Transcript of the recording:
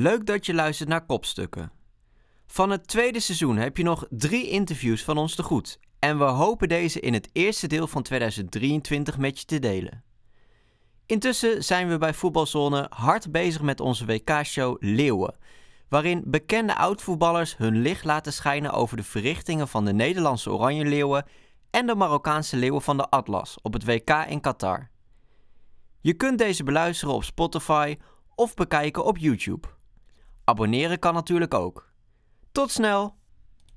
Leuk dat je luistert naar Kopstukken. Van het tweede seizoen heb je nog drie interviews van ons te goed. En we hopen deze in het eerste deel van 2023 met je te delen. Intussen zijn we bij Voetbalzone hard bezig met onze WK-show Leeuwen. Waarin bekende oud-voetballers hun licht laten schijnen over de verrichtingen van de Nederlandse Oranje Leeuwen en de Marokkaanse Leeuwen van de Atlas op het WK in Qatar. Je kunt deze beluisteren op Spotify of bekijken op YouTube. Abonneren kan natuurlijk ook. Tot snel!